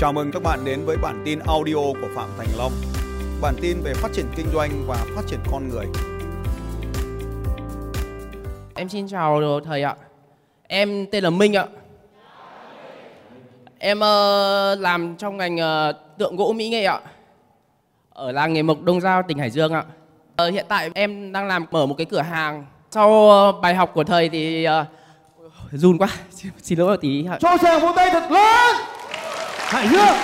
Chào mừng các bạn đến với bản tin audio của Phạm Thành Long. Bản tin về phát triển kinh doanh và phát triển con người. Em xin chào thầy ạ. Em tên là Minh ạ. Em ờ, làm trong ngành ờ, tượng gỗ mỹ nghệ ạ. Ở làng nghề mộc Đông Giao, tỉnh Hải Dương ạ. Ờ, hiện tại em đang làm mở một cái cửa hàng. Sau ờ, bài học của thầy thì ờ, run quá. Xin, xin lỗi một tí ạ. cho chàng vỗ tay thật lớn hải dương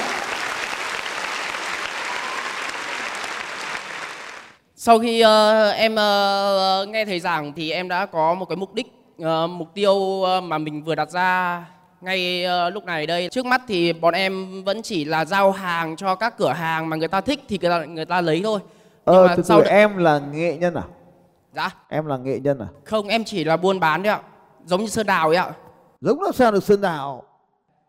Sau khi ờ, em ờ, nghe thầy giảng thì em đã có một cái mục đích, ờ, mục tiêu mà mình vừa đặt ra ngay ờ, lúc này đây. Trước mắt thì bọn em vẫn chỉ là giao hàng cho các cửa hàng mà người ta thích thì người ta, người ta lấy thôi. Nhưng ờ mà từ sau từ em là nghệ nhân à Dạ, em là nghệ nhân à không em chỉ là buôn bán đấy ạ. Giống như Sơn Đào ấy ạ. giống làm sao được sơn đào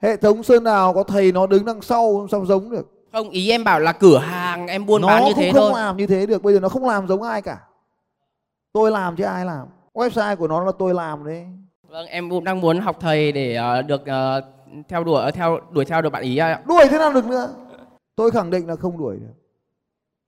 hệ thống sơn đào có thầy nó đứng đằng sau sao giống được? Không, ý em bảo là cửa hàng em buôn nó bán như thế không thôi. làm như thế được bây giờ nó không làm giống ai cả. Tôi làm chứ ai làm? Website của nó là tôi làm đấy. Vâng, em cũng đang muốn học thầy để ờ, được ờ, theo đuổi theo đuổi theo được bạn ý ạ. đuổi thế nào được nữa? Tôi khẳng định là không đuổi được.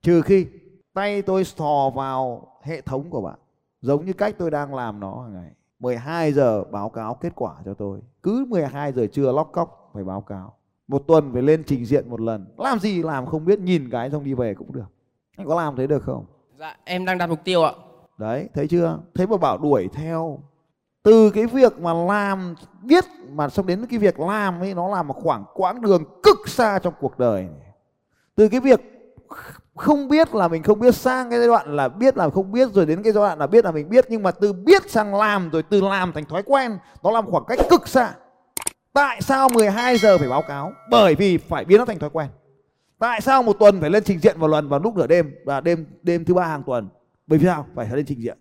Trừ khi tay tôi thò vào hệ thống của bạn giống như cách tôi đang làm nó hàng ngày 12 giờ báo cáo kết quả cho tôi. Cứ 12 giờ trưa lóc cóc phải báo cáo. Một tuần phải lên trình diện một lần. Làm gì làm không biết nhìn cái xong đi về cũng được. Anh có làm thế được không? Dạ, em đang đặt mục tiêu ạ. đấy thấy chưa? Thế mà bảo đuổi theo. Từ cái việc mà làm biết mà xong đến cái việc làm ấy nó là một khoảng quãng đường cực xa trong cuộc đời này. từ cái việc không biết là mình không biết sang cái giai đoạn là biết là không biết, rồi đến cái giai đoạn là biết là mình biết, nhưng mà từ biết sang làm, rồi từ làm thành thói quen, nó là khoảng cách cực xa. Tại sao 12 giờ phải báo cáo? Bởi vì phải biến nó thành thói quen. Tại sao một tuần phải lên trình diện một lần vào lúc nửa đêm và đêm đêm thứ ba hàng tuần? Bởi vì sao? Phải lên trình diện.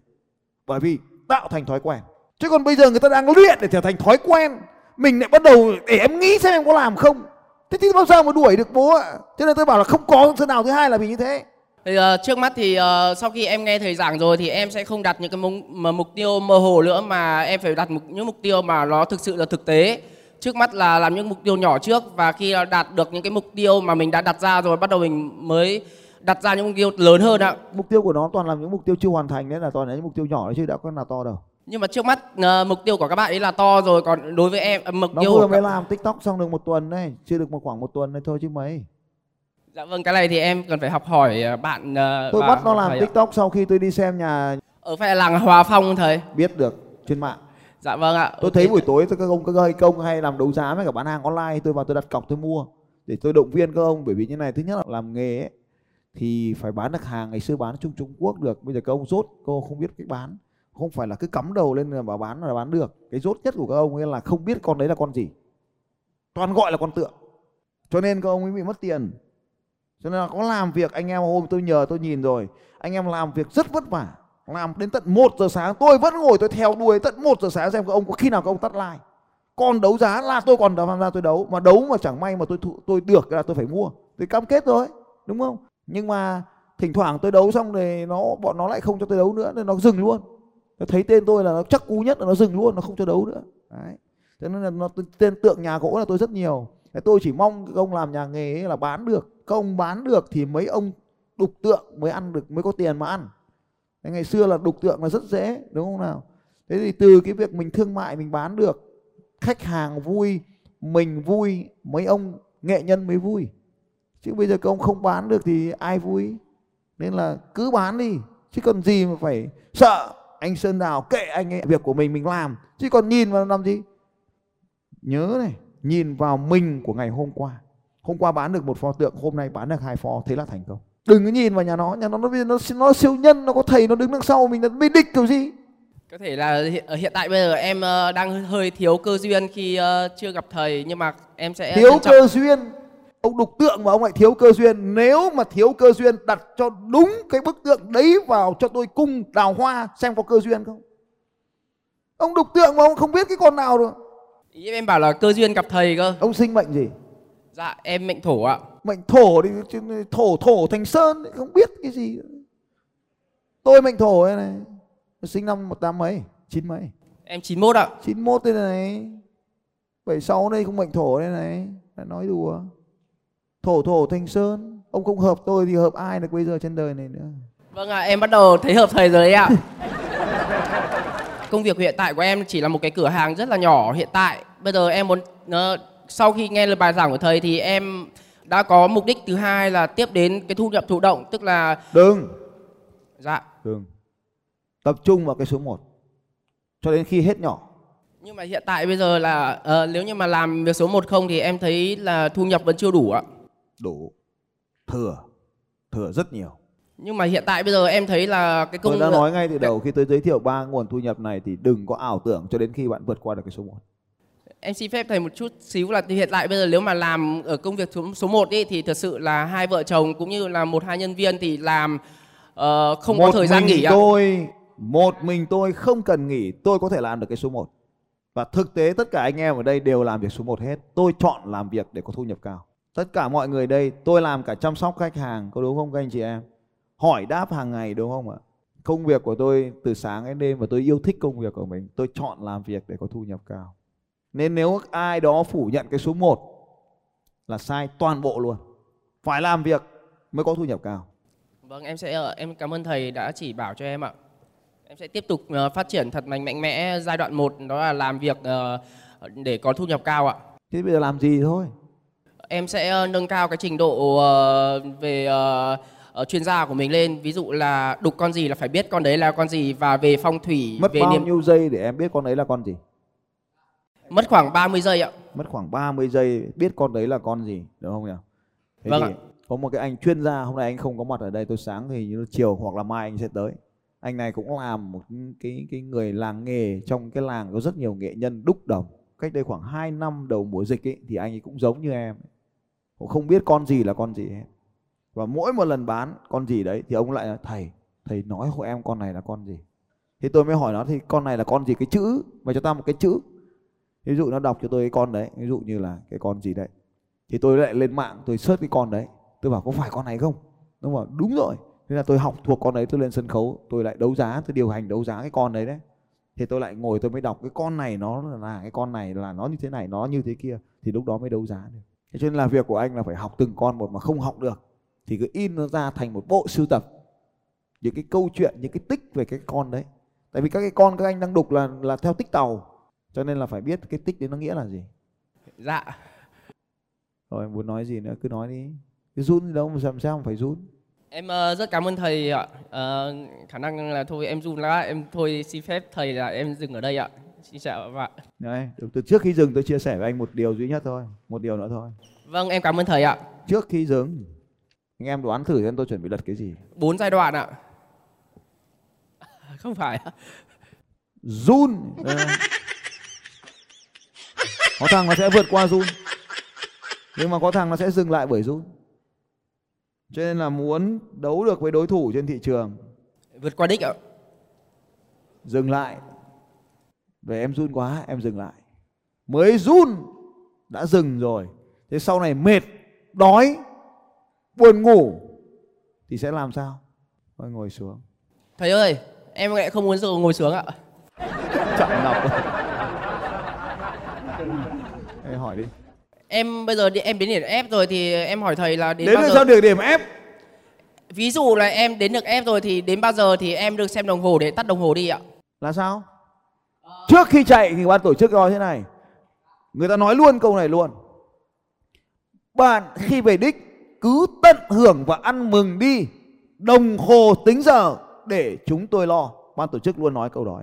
Bởi vì tạo thành thói quen. Chứ còn bây giờ người ta đang luyện để trở thành thói quen, mình lại bắt đầu để em nghĩ xem em có làm không thế thì bao giờ mà đuổi được bố ạ cho nên tôi bảo là không có sơn nào thứ hai là vì như thế Thì, ờ, trước mắt thì ờ, sau khi em nghe thầy giảng rồi thì em sẽ không đặt những cái mục, mà mục tiêu mơ hồ nữa mà em phải đặt mục, những mục tiêu mà nó thực sự là thực tế. Trước mắt là làm những mục tiêu nhỏ trước và khi đạt được những cái mục tiêu mà mình đã đặt ra rồi bắt đầu mình mới đặt ra những mục tiêu lớn hơn ạ. mục tiêu của nó toàn là những mục tiêu chưa hoàn thành đấy là toàn là những mục tiêu nhỏ đấy chứ đã có nào to đâu Nhưng mà trước mắt ờ, mục tiêu của các bạn ấy là to rồi còn đối với em ờ, mục tiêu của mới các- làm tiktok xong được một tuần đấy chưa được một khoảng một tuần đấy thôi chứ mấy. Dạ vâng cái này thì em cần phải học hỏi ờ, bạn ờ, tôi bắt nó làm tiktok sau khi tôi đi xem nhà Ở phải là làng Hòa Phong thầy. biết được trên mạng. Dạ vâng ạ. tôi thấy buổi tối các ông các hay công hay làm đấu giá với cả bán hàng online tôi vào tôi đặt cọc tôi mua. Để tôi động viên các ông bởi vì như này thứ nhất là làm nghề ấy, thì phải bán được hàng ngày xưa bán chung Trung Quốc được. Bây giờ các ông rốt ông không biết cách bán không phải là cứ cắm đầu lên là bảo bán là bán được. Cái rốt nhất của các ông ấy là không biết con đấy là con gì. Toàn gọi là con tượng. Cho nên các ông ấy bị mất tiền. Cho nên là có làm việc, anh em hôm tôi nhờ, tôi nhìn rồi. Anh em làm việc rất vất vả. Làm đến tận 1 giờ sáng, tôi vẫn ngồi, tôi theo đuôi tận 1 giờ sáng xem các ông có khi nào các ông tắt like còn đấu giá là tôi còn tham gia tôi đấu, mà đấu mà chẳng may mà tôi tôi được là tôi phải mua. Tôi cam kết rồi đúng không? Nhưng mà thỉnh thoảng tôi đấu xong thì nó, bọn nó lại không cho tôi đấu nữa, nên nó dừng luôn nó thấy tên tôi là nó chắc cú nhất là nó dừng luôn, nó không cho đấu nữa. Đấy. Thế nên là nó tên tượng nhà gỗ là tôi rất nhiều. Thế tôi chỉ mong các ông làm nhà nghề ấy là bán được. Các ông bán được thì mấy ông đục tượng mới ăn được, mới có tiền mà ăn. Thế ngày xưa là đục tượng là rất dễ, đúng không nào? Thế thì từ cái việc mình thương mại mình bán được, khách hàng vui, mình vui, mấy ông nghệ nhân mới vui. Chứ bây giờ các ông không bán được thì ai vui? Nên là cứ bán đi, chứ còn gì mà phải sợ anh sơn đào kệ anh ấy việc của mình mình làm. Chứ còn nhìn vào làm gì? Nhớ này nhìn vào mình của ngày hôm qua. Hôm qua bán được một pho tượng hôm nay bán được hai pho thế là thành công. Đừng có nhìn vào nhà nó nhà nó nó nó, nó siêu nhân nó có thầy nó đứng đằng sau mình là mình địch kiểu gì? Có thể là hiện, ở hiện tại bây giờ em ờ, đang hơi thiếu cơ duyên khi ờ, chưa gặp thầy nhưng mà em sẽ thiếu cơ duyên ông đục tượng mà ông lại thiếu cơ duyên. Nếu mà thiếu cơ duyên đặt cho đúng cái bức tượng đấy vào cho tôi cung đào hoa xem có cơ duyên không. Ông đục tượng mà ông không biết cái con nào Ý em bảo là cơ duyên gặp thầy cơ. ông sinh mệnh gì? Dạ em mệnh thổ ạ. mệnh thổ thì chứ thổ thổ thành sơn không biết cái gì. Tôi mệnh thổ đây này. Sinh năm một tám mấy? Chín mấy? Em 91 ạ. 91 đây này. 76 đây không mệnh thổ đây này. Nói đùa thổ thổ thanh sơn ông không hợp tôi thì hợp ai được bây giờ trên đời này nữa Vâng ạ, em bắt đầu thấy hợp thầy rồi đấy ạ. Công việc hiện tại của em chỉ là một cái cửa hàng rất là nhỏ hiện tại. Bây giờ em muốn ờ, sau khi nghe lời bài giảng của thầy thì em đã có mục đích thứ hai là tiếp đến cái thu nhập thụ động, tức là đừng dạ. đừng tập trung vào cái số 1 cho đến khi hết nhỏ Nhưng mà hiện tại bây giờ là ờ, nếu như mà làm việc số 1 không thì em thấy là thu nhập vẫn chưa đủ ạ. Đủ thừa thừa rất nhiều. Nhưng mà hiện tại bây giờ em thấy là cái công tôi đã nói ngay từ đầu khi tôi giới thiệu ba nguồn thu nhập này thì đừng có ảo tưởng cho đến khi bạn vượt qua được cái số 1 Em xin phép thầy một chút xíu là hiện tại bây giờ nếu mà làm ở công việc số số 1 ý, thì thật sự là hai vợ chồng cũng như là một hai nhân viên thì làm ờ, không có một thời gian nghỉ ạ. tôi một mình tôi không cần nghỉ tôi có thể làm được cái số 1 và thực tế tất cả anh em ở đây đều làm việc số 1 hết. Tôi chọn làm việc để có thu nhập cao tất cả mọi người đây tôi làm cả chăm sóc khách hàng có đúng không các anh chị em? Hỏi đáp hàng ngày đúng không ạ? Công việc của tôi từ sáng đến đêm và tôi yêu thích công việc của mình. Tôi chọn làm việc để có thu nhập cao. Nên nếu ai đó phủ nhận cái số 1 là sai toàn bộ luôn. Phải làm việc mới có thu nhập cao. Vâng, em sẽ ờ, em cảm ơn thầy đã chỉ bảo cho em ạ. Em sẽ tiếp tục ờ, phát triển thật mạnh mạnh mẽ giai đoạn 1 đó là làm việc ờ, để có thu nhập cao ạ. thế bây giờ làm gì thôi Em sẽ ờ, nâng cao cái trình độ ờ, về ờ, chuyên gia của mình lên. Ví dụ là đục con gì là phải biết con đấy là con gì và về phong thủy, Mất về bao niềm nhiêu giây để em biết con đấy là con gì? mất khoảng 30 giây ạ. Mất khoảng 30 giây biết con đấy là con gì, đúng không nhỉ? Thế Vâng thì ạ. có một cái anh chuyên gia hôm nay anh không có mặt ở đây, tôi sáng thì như chiều hoặc là mai anh sẽ tới. Anh này cũng làm một cái cái người làng nghề trong cái làng có rất nhiều nghệ nhân đúc đồng. Cách đây khoảng 2 năm đầu mùa dịch ấy, thì anh ấy cũng giống như em. Cũng không biết con gì là con gì hết. Và mỗi một lần bán con gì đấy thì ông lại nói, thầy, thầy nói hộ em con này là con gì. Thì tôi mới hỏi nó thì con này là con gì? Cái chữ mà cho ta một cái chữ. Ví dụ nó đọc cho tôi cái con đấy ví dụ như là cái con gì đấy. Thì tôi lại lên mạng tôi search cái con đấy. Tôi bảo có phải con này không? Nó bảo đúng rồi. Thế là tôi học thuộc con đấy tôi lên sân khấu tôi lại đấu giá tôi điều hành đấu giá cái con đấy đấy. Thì tôi lại ngồi tôi mới đọc cái con này nó là cái con này là nó như thế này nó như thế kia. Thì lúc đó mới đấu giá được thế cho nên là việc của anh là phải học từng con một mà không học được thì cứ in nó ra thành một bộ sưu tập những cái câu chuyện những cái tích về cái con đấy tại vì các cái con các anh đang đục là là theo tích tàu cho nên là phải biết cái tích đấy nó nghĩa là gì Dạ. rồi em muốn nói gì nữa cứ nói đi cái run gì đâu mà làm sao mà phải run Em ờ, rất cảm ơn thầy ạ. Ờ, khả năng là thôi em run lắm, em thôi xin phép thầy là em dừng ở đây ạ. Xin chào bạn. đấy từ trước khi dừng tôi chia sẻ với anh một điều duy nhất thôi một điều nữa thôi Vâng, em cảm ơn thầy ạ. trước khi dừng anh em đoán thử xem tôi chuẩn bị đặt cái gì Bốn giai đoạn ạ. Không phải ạ. run Ờ. có thằng nó sẽ vượt qua run nhưng mà có thằng nó sẽ dừng lại bởi run cho nên là muốn đấu được với đối thủ trên thị trường Vượt qua đích ạ. dừng lại về em run quá em dừng lại. Mới run đã dừng rồi. Thế sau này mệt đói buồn ngủ thì sẽ làm sao? Thôi ngồi xuống. Thầy ơi, em lại không muốn ngồi xuống ạ. chọn lọc Ê, hỏi đi. Em bây giờ đi, em đến điểm F rồi thì em hỏi thầy là đến, đến bao được giờ? sao được điểm ép Ví dụ là em đến được F rồi thì đến bao giờ thì em được xem đồng hồ để tắt đồng hồ đi ạ? là sao trước khi chạy thì ban tổ chức nói thế này. Người ta nói luôn câu này luôn. Bạn khi về đích cứ tận hưởng và ăn mừng đi. Đồng hồ tính giờ để chúng tôi lo. Ban tổ chức luôn nói câu đó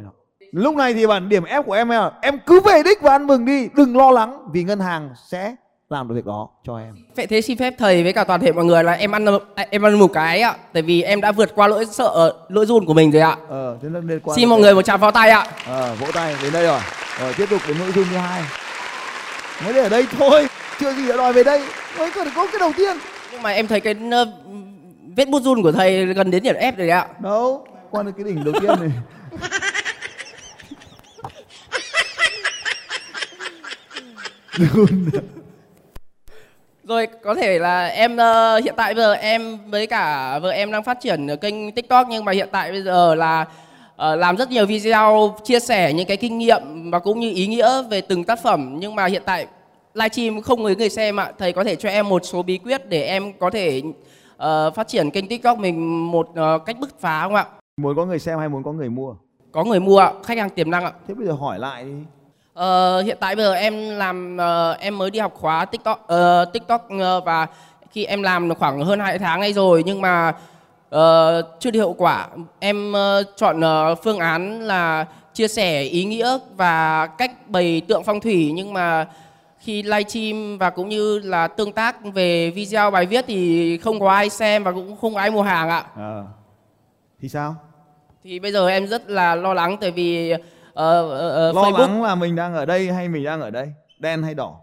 lúc này thì bản điểm F của em là em cứ về đích và ăn mừng đi. Đừng lo lắng vì ngân hàng sẽ làm được việc đó cho em. Vậy thế xin phép thầy với cả toàn thể mọi người là em ăn em ăn một cái ạ, tại vì em đã vượt qua lỗi sợ lỗi run của mình rồi ạ. ờ thế nên liên quan Xin mọi người một tràng pháo tay ạ. Ờ, vỗ tay đến đây rồi. Rồi tiếp tục đến nội dung thứ hai. Mới để ở đây thôi chưa gì đã đòi về đây mới cần có cái đầu tiên. Nhưng mà em thấy cái ờ, vết bút run của thầy gần đến điểm F rồi đấy ạ. đâu quan đến cái đỉnh đầu tiên này Rồi có thể là em ờ, hiện tại bây giờ em với cả vợ em đang phát triển ở kênh TikTok nhưng mà hiện tại bây giờ là ờ, làm rất nhiều video chia sẻ những cái kinh nghiệm và cũng như ý nghĩa về từng tác phẩm nhưng mà hiện tại livestream không người người xem ạ. Thầy có thể cho em một số bí quyết để em có thể uh, phát triển kênh TikTok mình một uh, cách bứt phá không ạ? Muốn có người xem hay muốn có người mua? Có người mua ạ, khách hàng tiềm năng ạ. Thế bây giờ hỏi lại đi. Uh, hiện tại bây giờ em làm uh, em mới đi học khóa TikTok uh, TikTok uh, và khi em làm khoảng hơn 2 tháng nay rồi nhưng mà uh, chưa đi hiệu quả. Em uh, chọn uh, phương án là chia sẻ ý nghĩa và cách bày tượng phong thủy nhưng mà khi livestream và cũng như là tương tác về video bài viết thì không có ai xem và cũng không có ai mua hàng ạ. À. Thì sao? Thì bây giờ em rất là lo lắng tại vì uh, Lo Facebook lắng là mình đang ở đây hay mình đang ở đây? Đen hay đỏ?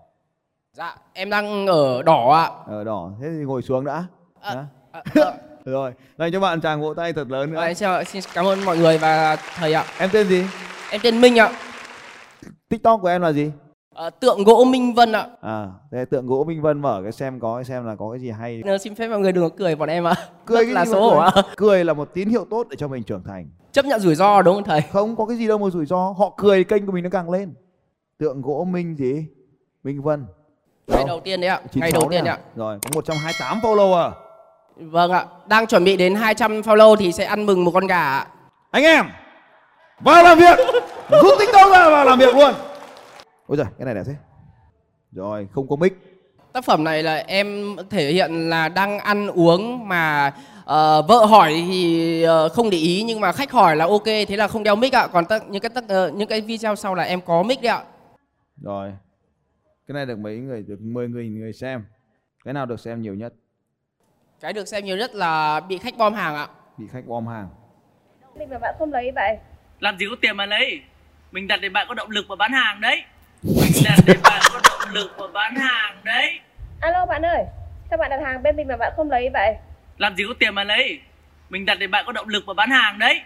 Dạ, em đang ở đỏ ạ. Ở đỏ. Thế thì ngồi xuống đã. À, Đã. à, à, Rồi, dành cho bạn tràng vỗ tay thật lớn nữa. à, xin, xin cảm ơn mọi người và thầy ạ. Em tên gì? Em tên Minh ạ. TikTok của em là gì? À, tượng gỗ Minh Vân ạ. À, thế tượng gỗ Minh Vân mở cái xem có cái xem là có cái gì hay. Ờ, xin phép mọi người đừng có cười bọn em ạ. Cười Rất là xấu mà hổ ạ. cười? Là một tín hiệu tốt để cho mình trưởng thành. Chấp nhận rủi ro đúng không thầy? Không có cái gì đâu mà rủi ro. Họ cười kênh của mình nó càng lên. Tượng gỗ Minh gì? Minh Vân. Ngày Đâu? đầu tiên đấy ạ. 96 Ngày đầu tiên à? đấy ạ. Rồi, có 128 follower. Vâng ạ. Đang chuẩn bị đến 200 follow thì sẽ ăn mừng một con gà ạ. Anh em, vào làm việc. Rút TikTok ra vào làm việc luôn. Ôi giời, cái này đẹp thế. Rồi, không có mic. Tác phẩm này là em thể hiện là đang ăn uống mà ờ, vợ hỏi thì ờ, không để ý nhưng mà khách hỏi là ok thế là không đeo mic ạ. Còn tất, những cái tất, ờ, những cái video sau là em có mic đấy ạ. Rồi. Cái này được mấy người? Được 10 người người xem. Cái nào được xem nhiều nhất? Cái được xem nhiều nhất là bị khách bom hàng ạ. Bị khách bom hàng. Mình mà bạn không lấy vậy làm gì có tiền mà lấy mình đặt để bạn có động lực mà bán hàng đấy mình đặt để bạn có động lực mà bán hàng đấy Alo bạn ơi Sao bạn đặt hàng bên mình mà bạn không lấy vậy làm gì có tiền mà lấy mình đặt để bạn có động lực mà bán hàng đấy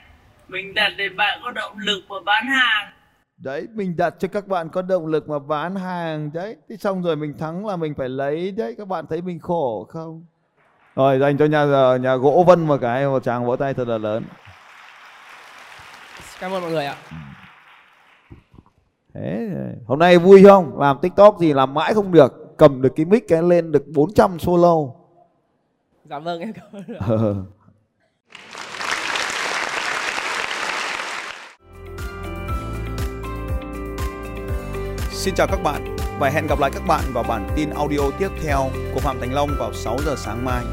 mình đặt để bạn có động lực mà bán hàng Đấy, mình đặt cho các bạn có động lực mà bán hàng đấy. Thế xong rồi mình thắng là mình phải lấy đấy. Các bạn thấy mình khổ không? Rồi, dành cho nhà nhà gỗ Vân một cái một tràng vỗ tay thật là lớn. Cảm ơn mọi người ạ. Thế hôm nay vui không? Làm TikTok gì làm mãi không được. Cầm được cái mic cái lên được 400 follow. Dạ vâng em cảm ơn. Ờ. Xin chào các bạn và hẹn gặp lại các bạn vào bản tin audio tiếp theo của Phạm Thành Long vào 6 giờ sáng mai.